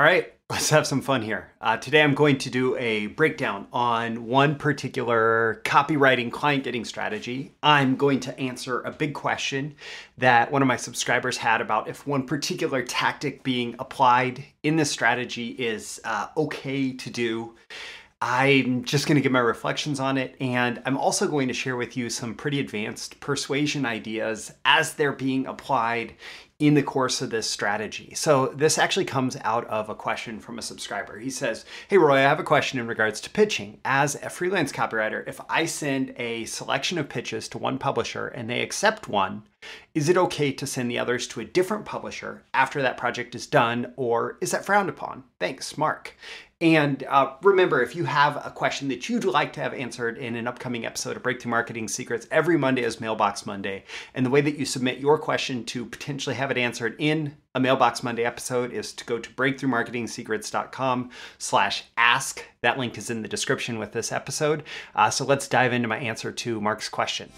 All right, let's have some fun here. Uh, today I'm going to do a breakdown on one particular copywriting client getting strategy. I'm going to answer a big question that one of my subscribers had about if one particular tactic being applied in this strategy is uh, okay to do. I'm just going to give my reflections on it, and I'm also going to share with you some pretty advanced persuasion ideas as they're being applied in the course of this strategy. So this actually comes out of a question from a subscriber. He says, Hey Roy, I have a question in regards to pitching. As a freelance copywriter, if I send a selection of pitches to one publisher and they accept one, is it okay to send the others to a different publisher after that project is done, or is that frowned upon? Thanks, Mark. And uh, remember, if you have a question that you'd like to have answered in an upcoming episode of Breakthrough Marketing Secrets, every Monday is Mailbox Monday. And the way that you submit your question to potentially have it answered in a Mailbox Monday episode is to go to breakthroughmarketingsecrets.com slash ask. That link is in the description with this episode. Uh, so let's dive into my answer to Mark's question.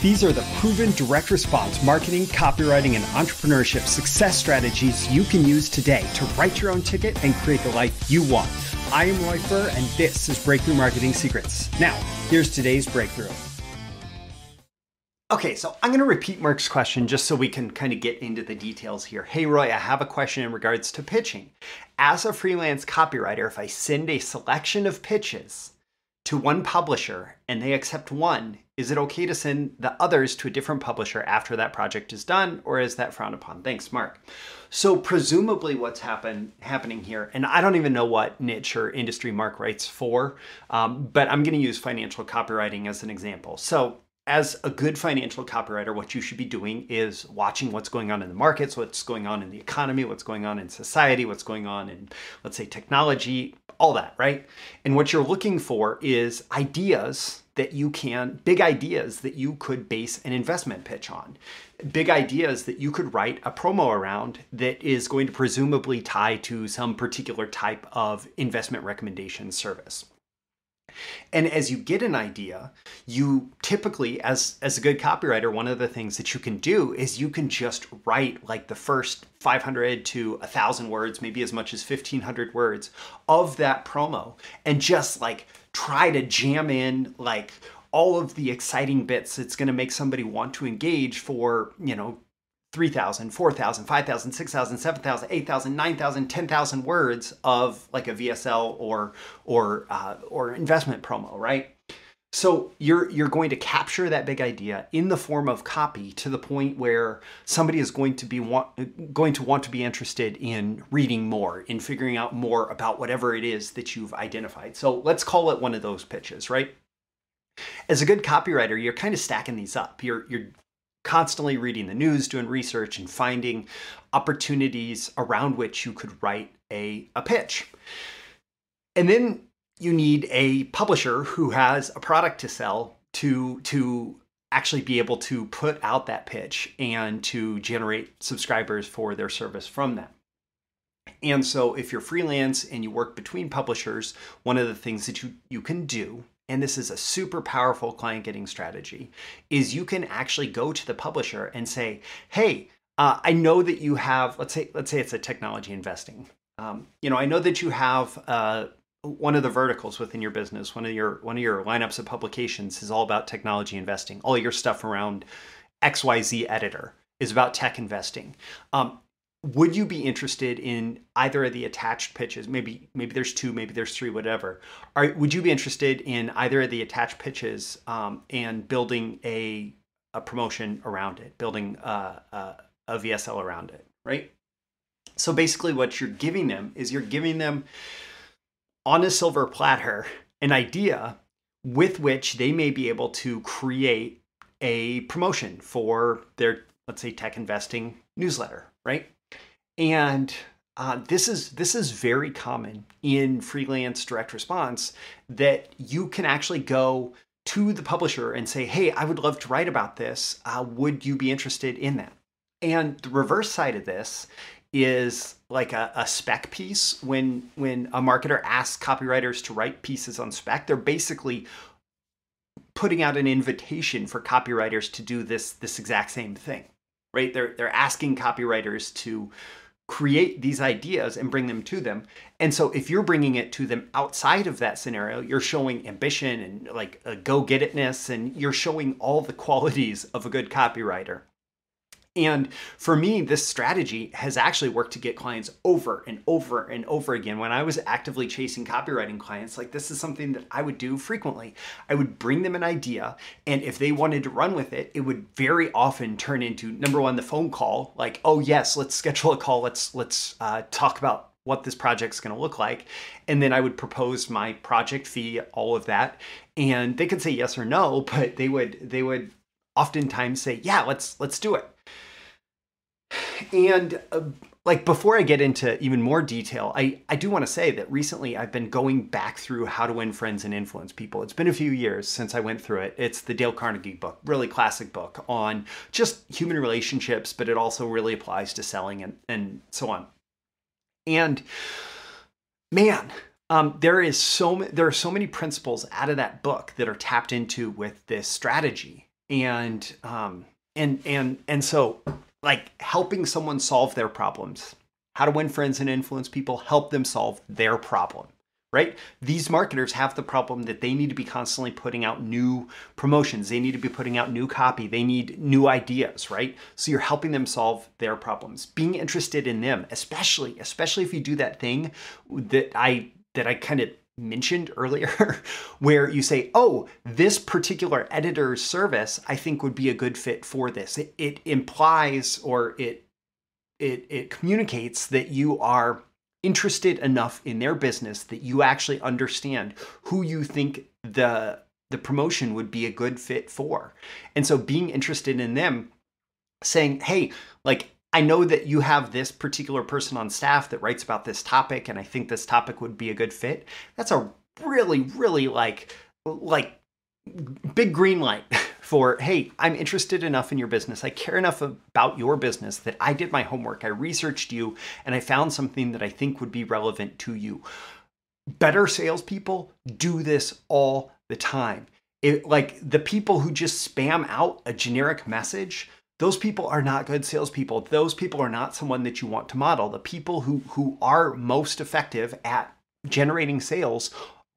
These are the proven direct response marketing, copywriting, and entrepreneurship success strategies you can use today to write your own ticket and create the life you want. I am Roy Furr, and this is Breakthrough Marketing Secrets. Now, here's today's breakthrough. Okay, so I'm to repeat Mark's question just so we can kind of get into the details here. Hey, Roy, I have a question in regards to pitching. As a freelance copywriter, if I send a selection of pitches, to one publisher and they accept one, is it okay to send the others to a different publisher after that project is done, or is that frowned upon? Thanks, Mark. So presumably, what's happen happening here, and I don't even know what niche or industry Mark writes for, um, but I'm to use financial copywriting as an example. So as a good financial copywriter, what you should be doing is watching what's going on in the markets, what's going on in the economy, what's going on in society, what's going on in, let's say, technology, all that, right? And what you're looking for is ideas that you can, big ideas that you could base an investment pitch on, big ideas that you could write a promo around that is going to presumably tie to some particular type of investment recommendation service. And as you get an idea, you typically, as, as a good copywriter, one of the things that you can do is you can just write like the first 500 to 1,000 words, maybe as much as 1,500 words of that promo, and just like try to jam in like all of the exciting bits that's going to make somebody want to engage for, you know, 3,000, 4,000, 5,000, 6,000, 7,000, 8,000, 9,000, 10,000 words of like a VSL or or uh, or investment promo, right? So you're you're going to capture that big idea in the form of copy to the point where somebody is going to be want, going to want to be interested in reading more, in figuring out more about whatever it is that you've identified. So let's call it one of those pitches, right? As a good copywriter, you're kind of stacking these up. You're you're constantly reading the news, doing research, and finding opportunities around which you could write a, a pitch. And then you need a publisher who has a product to sell to, to actually be able to put out that pitch and to generate subscribers for their service from that. And so if you're freelance and you work between publishers, one of the things that you, you can do and this is a super powerful client getting strategy, is you can actually go to the publisher and say, hey, uh, I know that you have, let's say, let's say it's a technology investing. Um, you know, I know that you have uh, one of the verticals within your business, one of your one of your lineups of publications is all about technology investing. All your stuff around XYZ editor is about tech investing. Um, would you be interested in either of the attached pitches? Maybe maybe there's two maybe there's three whatever. Are, would you be interested in either of the attached pitches um, and building a, a promotion around it building a, a, a vsl around it right? So basically what you're giving them is you're giving them on a silver platter an idea with which they may be able to create a promotion for their let's say tech investing newsletter right and uh, this is this is very common in freelance direct response that you can actually go to the publisher and say, "Hey, I would love to write about this. Uh, would you be interested in that?" And the reverse side of this is like a, a, spec piece. When when a marketer asks copywriters to write pieces on spec, they're basically putting out an invitation for copywriters to do this this exact same thing, right? They're they're asking copywriters to create these ideas and bring them to them. And so if you're bringing it to them outside of that scenario, you're showing ambition and like a go get itness and you're showing all the qualities of a good copywriter. And for me, this strategy has actually worked to get clients over and over and over again. When I was actively chasing copywriting clients, like this is something that I would do frequently. I would bring them an idea, and if they wanted to run with it, it would very often turn into number one, the phone call, like, oh yes, let's schedule a call. Let's let's uh, talk about what this project's going to look like and then i would propose my project fee all of that and they could say yes or no but they would they would oftentimes say yeah let's let's do it and uh, like before I get into even more detail, I, I do want to say that recently I've been going back through How to Win Friends and Influence People. It's been a few years since I went through it. It's the Dale Carnegie book, really classic book on just human relationships, but it also really applies to selling and, and so on. And man, um, there is so there are so many principles out of that book that are tapped into with this strategy, and um, and and and so like helping someone solve their problems. How to win friends and influence people, help them solve their problem, right? These marketers have the problem that they need to be constantly putting out new promotions. They need to be putting out new copy. They need new ideas, right? So you're helping them solve their problems. Being interested in them, especially, especially if you do that thing that I that I kind of mentioned earlier, where you say, oh, this particular editor's service I think would be a good fit for this. It, it implies or it, it, it communicates that you are interested enough in their business that you actually understand who you think the the promotion would be a good fit for. And so being interested in them saying, "Hey, like I know that you have this particular person on staff that writes about this topic, and I think this topic would be a good fit. That's a really, really like, like big green light for hey i'm interested enough in your business. I care enough about your business that i did my homework i researched you and i found something that i think would be relevant to you. Better salespeople do this all the time. It, like the people who just spam out a generic message those people are not good salespeople. Those people are not someone that you want to model. The people who who are most effective at generating sales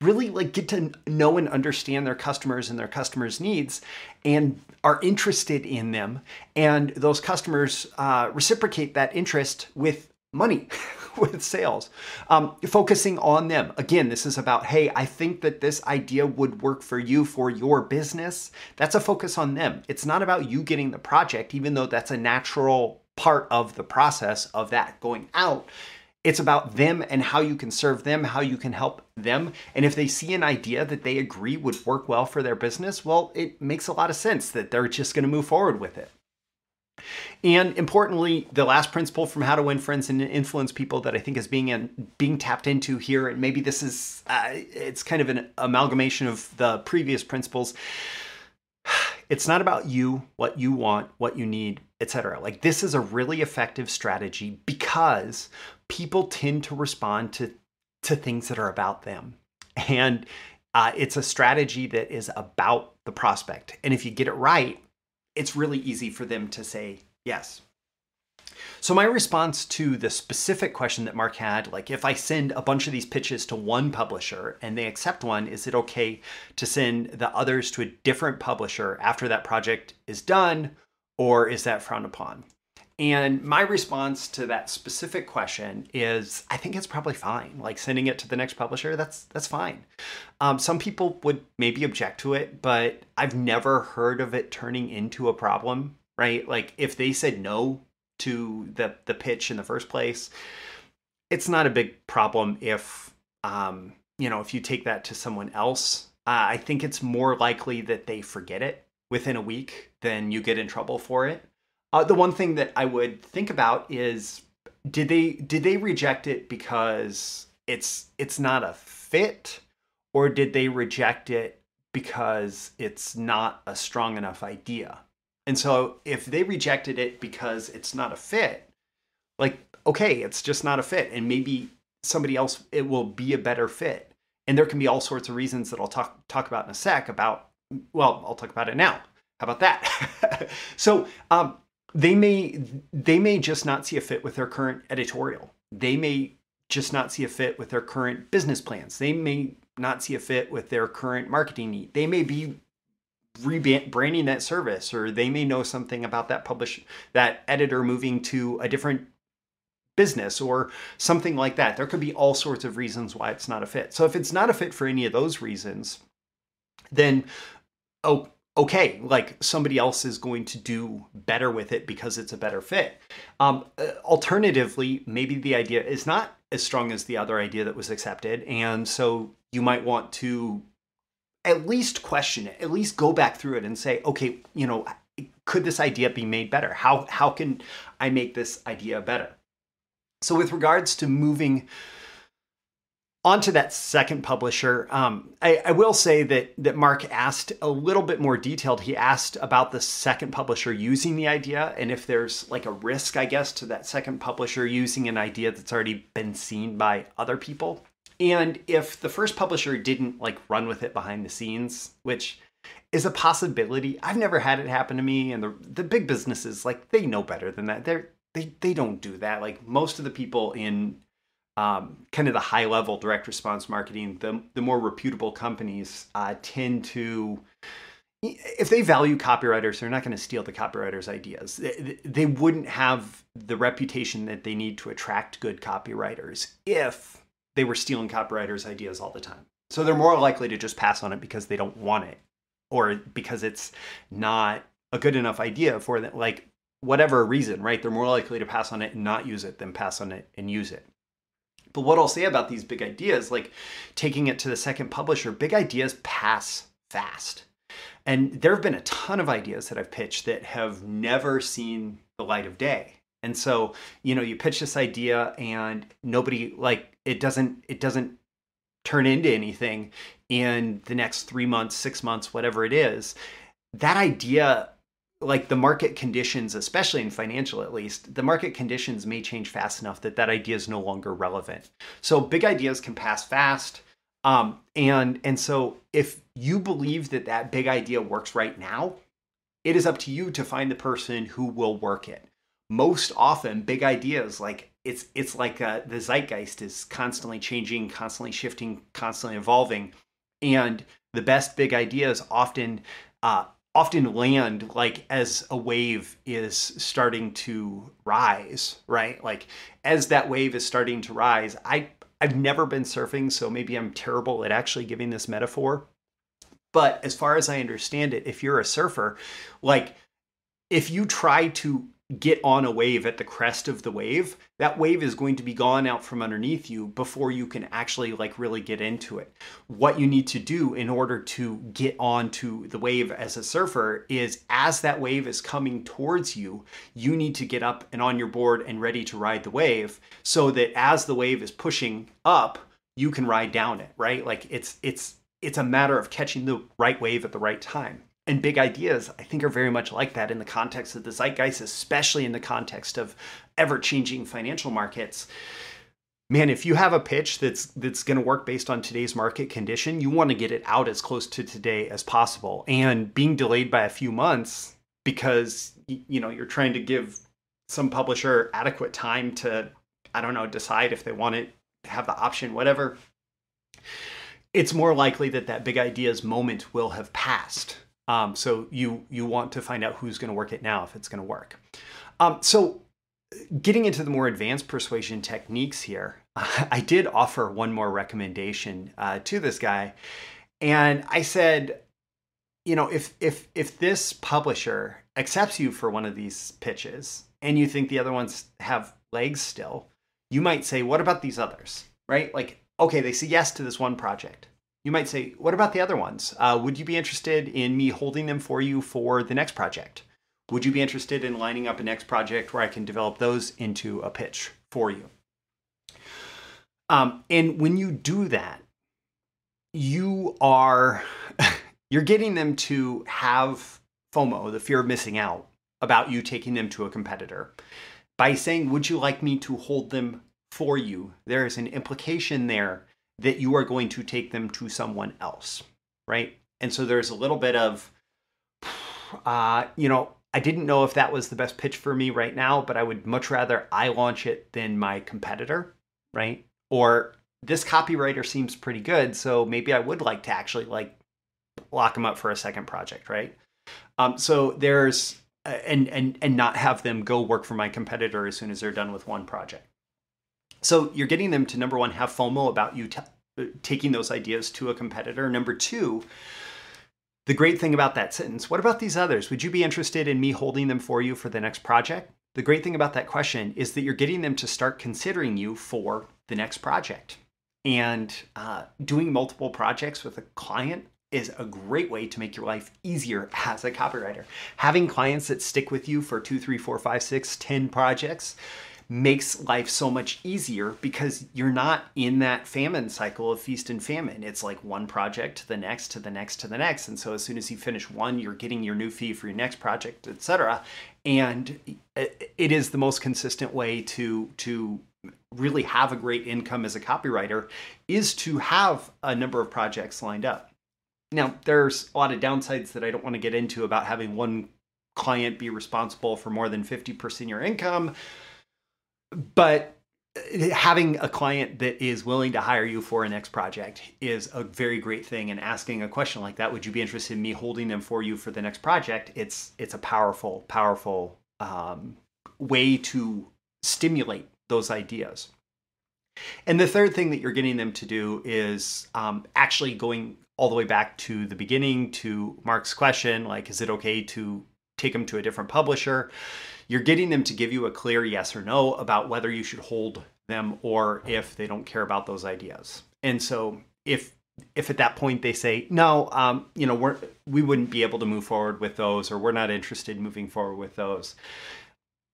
really like get to know and understand their customers and their customers needs and are interested in them and those customers uh, reciprocate that interest with money with sales. Um, focusing on them. Again, this is about, hey, I think that this idea would work for you for your business. That's a focus on them. It's not about you getting the project, even though that's a natural part of the process of that going out. It's about them and how you can serve them, how you can help them. And if they see an idea that they agree would work well for their business, well, it makes a lot of sense that they're just going to move forward with it. And importantly, the last principle from how to win friends and influence people that I think is being in, being tapped into here, and maybe this is uh, it's kind of an amalgamation of the previous principles. It's not about you, what you want, what you need, etc. Like this is a really effective strategy because people tend to respond to to things that are about them, and uh, it's a strategy that is about the prospect. And if you get it right, it's really easy for them to say Yes. So my response to the specific question that Mark had, like if I send a bunch of these pitches to one publisher and they accept one, is it okay to send the others to a different publisher after that project is done or is that frowned upon? And my response to that specific question is I think it's probably fine. Like sending it to the next publisher, that's that's fine. Um, some people would maybe object to it, but I've never heard of it turning into a problem right? Like if they said no to the the pitch in the first place, it's not a big problem if um, you know if you take that to someone else. Uh, I think it's more likely that they forget it within a week than you get in trouble for it. Uh, the one thing that I would think about is did they did they reject it because it's it's not a fit or did they reject it because it's not a strong enough idea and so if they rejected it because it's not a fit, like, okay, it's just not a fit. And maybe somebody else, it will be a better fit. And there can be all sorts of reasons that I'll talk, talk about in a sec about, well, I'll talk about it now. How about that? so, um, they may they may just not see a fit with their current editorial. They may just not see a fit with their current business plans. They may not see a fit with their current marketing need. They may be rebranding that service or they may know something about that publish that editor moving to a different business or something like that. There could be all sorts of reasons why it's not a fit. So if it's not a fit for any of those reasons, then oh okay, like somebody else is going to do better with it because it's a better fit. Um, uh, alternatively, maybe the idea is not as strong as the other idea that was accepted, and so you might want to at least question it, at least go back through it and say, okay, you know, could this idea be made better? How how can I make this idea better? So with regards to moving on to that second publisher, um, I, I, will say that that Mark asked a little bit more detailed. He asked about the second publisher using the idea and if there's like a risk, I guess, to that second publisher using an idea that's already been seen by other people. And if the first publisher didn't like run with it behind the scenes, which is a possibility. I've never had it happen to me, and the the big businesses like they know better than that. They're they they don't do that. Like most of the people in um, kind of the high level direct response marketing, the the more reputable companies uh, tend to if they value copywriters, they're not going to steal the copywriters' ideas. They, they wouldn't have the reputation that they need to attract good copywriters if they were stealing copywriters' ideas all the time. So they're more likely to just pass on it because they don't want it or because it's not a good enough idea for them. Like whatever reason, right? They're more likely to pass on it and not use it than pass on it and use it. But what I'll say about these big ideas, like taking it to the second publisher, big ideas pass fast. And there have been a ton of ideas that I've pitched that have never seen the light of day. And so, you know, you pitch this idea and nobody like it doesn't it doesn't turn into anything in the next 3 months, 6 months, whatever it is. That idea like the market conditions especially in financial at least the market conditions may change fast enough that that idea is no longer relevant. So big ideas can pass fast. Um, and and so if you believe that that big idea works right now it is up to you to find the person who will work it most often big ideas like it's it's like uh, the zeitgeist is constantly changing constantly shifting constantly evolving. And the best big ideas often uh, often land like as a wave is starting to rise right? Like as that wave is starting to rise i i've never been surfing so maybe i'm terrible at actually giving this metaphor. But as far as i understand it if you're a surfer like if you try to get on a wave at the crest of the wave, that wave is going to be gone out from underneath you before you can actually like really get into it. What you need to do in order to get onto the wave as a surfer is as that wave is coming towards you, you need to get up and on your board and ready to ride the wave so that as the wave is pushing up, you can ride down it, right? Like it's it's it's a matter of catching the right wave at the right time and big ideas, I think, are very much like that in the context of the zeitgeist, especially in the context of ever changing financial markets. Man, if you have a pitch that's that's going to work based on today's market condition, you want to get it out as close to today as possible. And being delayed by a few months because you know you're trying to give some publisher adequate time to I don't know decide if they want it, have the option, whatever. It's more likely that that big ideas moment will have passed um, so you you want to find out who's going to work it now if it's going to work. Um, so getting into the more advanced persuasion techniques here, I did offer one more recommendation uh, to this guy, and I said, you know, if if if this publisher accepts you for one of these pitches and you think the other ones have legs still, you might say, what about these others? Right? Like, okay, they say yes to this one project you might say, what about the other ones? Uh, would you be interested in me holding them for you for the next project? Would you be interested in lining up a next project where I can develop those into a pitch for you? Um, and when you do that, you are you're getting them to have FOMO, the fear of missing out, about you taking them to a competitor. By saying, "Would you like me to hold them for you?" There is an implication there that you are going to take them to someone else, right? And so there's a little bit of, uh, you know, I didn't know if that was the best pitch for me right now, but I would much rather I launch it than my competitor, right? Or this copywriter seems pretty good, so maybe I would like to actually like lock them up for a second project, right? Um, so there's uh, and and and not have them go work for my competitor as soon as they're done with one project. So you're getting them to number one have FOMO about you uh, taking those ideas to a competitor. Number two, the great thing about that sentence, what about these others? Would you be interested in me holding them for you for the next project? The great thing about that question is that you're getting them to start considering you for the next project. And uh, doing multiple projects with a client is a great way to make your life easier as a copywriter. Having clients that stick with you for two, three, four, five, six, ten projects makes life so much easier because you're not in that famine cycle of feast and famine. It's like one project to the next to the next to the next. And so as soon as you finish one, you're getting your new fee for your next project, etc. And it is the most consistent way to to really have a great income as a copywriter is to have a number of projects lined up. Now, there's a lot of downsides that I don't want to get into about having one client be responsible for more than 50% of your income. But uh, having a client that is willing to hire you for a next project is a very great thing and asking a question like that would you be interested in me holding them for you for the next project it's it's a powerful powerful um, way to stimulate those ideas and the third thing that you're getting them to do is um, actually going all the way back to the beginning to Mark's question like, is it okay to take them to a different publisher? You're getting them to give you a clear yes or no about whether you should hold them or if they don't care about those ideas. And so if if at that point they say no um, you know we're we wouldn't be able to move forward with those or we're not interested in moving forward with those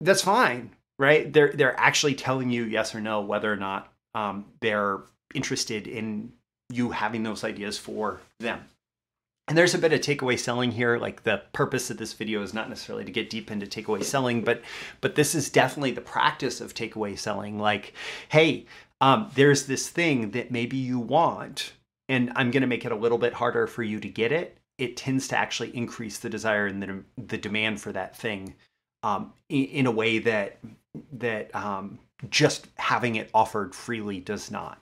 that's fine right they're they're actually telling you yes or no whether or not um, they're interested in you having those ideas for them. And there's a bit of takeaway selling here. Like the purpose of this video is not necessarily to get deep into takeaway selling, but but this is definitely the practice of takeaway selling. Like, hey, um, there's this thing that maybe you want, and I'm going to make it a little bit harder for you to get it. It tends to actually increase the desire and the, the demand for that thing um, in, in, a way that that um, just having it offered freely does not.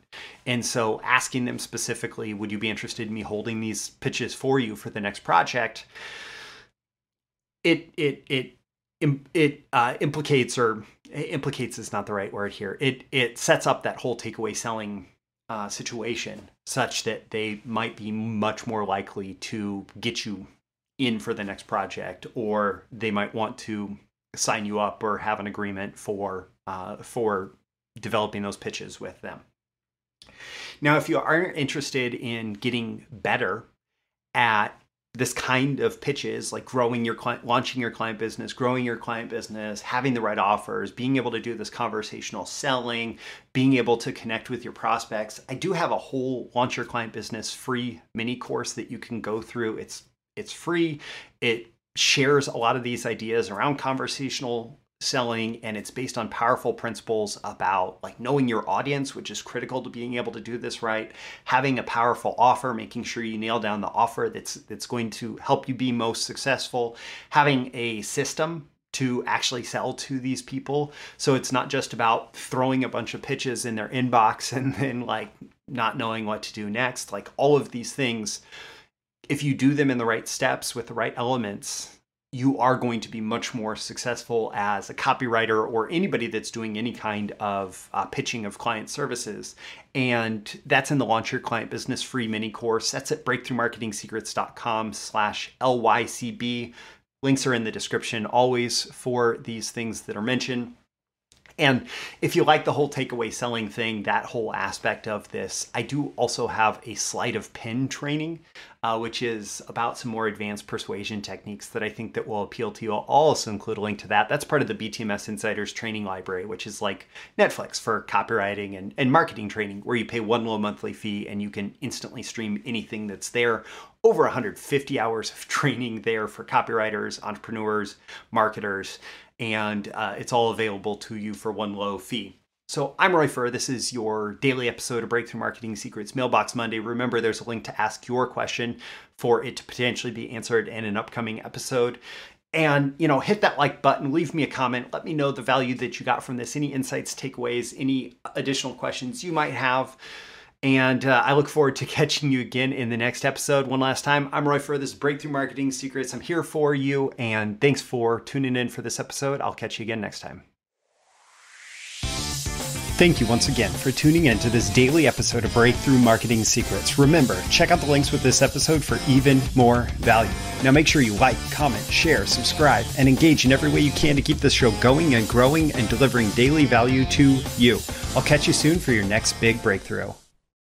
And so asking them specifically, would you be interested in me holding these pitches for you for the next project? It it it it uh, implicates or implicates is not the right word here. It it sets up that whole takeaway selling uh, situation such that they might be much more likely to get you in for the next project, or they might want to sign you up or have an agreement for uh, for developing those pitches with them. Now, if you are interested in getting better at this kind of pitches, like growing your client, launching your client business, growing your client business, having the right offers, being able to do this conversational selling, being able to connect with your prospects, I do have a whole launch your client business free mini course that you can go through. It's it's free. It shares a lot of these ideas around conversational selling and it's based on powerful principles about like knowing your audience which is critical to being able to do this right having a powerful offer making sure you nail down the offer that's that's going to help you be most successful having a system to actually sell to these people. So it's not just about throwing a bunch of pitches in their inbox and then like not knowing what to do next. Like all of these things if you do them in the right steps with the right elements you are going to be much more successful as a copywriter or anybody that's doing any kind of uh, pitching of client services. And that's in the Launch Your Client Business free mini course. That's at breakthroughmarketingsecrets.com slash LYCB. Links are in the description always for these things that are mentioned. And if you like the whole takeaway selling thing, that whole aspect of this, I do also have a sleight of pen training, uh, which is about some more advanced persuasion techniques that I think that will appeal to you. I'll also include a link to that. That's part of the BTMS Insiders training library, which is like Netflix for copywriting and, and marketing training, where you pay one low monthly fee and you can instantly stream anything that's there over 150 hours of training there for copywriters, entrepreneurs, marketers, and uh, it's all available to you for one low fee. So I'm Roy Furr. This is your daily episode of Breakthrough Marketing Secrets Mailbox Monday. Remember, there's a link to ask your question for it to potentially be answered in an upcoming episode. and you know hit that like button leave me a comment let me know the value that you got from this any insights takeaways any additional questions you might have and uh, I look forward to catching you again in the next episode. One last time, I'm Roy Furr this Breakthrough Marketing Secrets. I'm here for you, and thanks for tuning in for this episode. I'll catch you again next time. Thank you once again for tuning in to this daily episode of Breakthrough Marketing Secrets. Remember, check out the links with this episode for even more value. Now make sure you like, comment, share, subscribe, and engage in every way you can to keep this show going and growing and delivering daily value to you. I'll catch you soon for your next big breakthrough.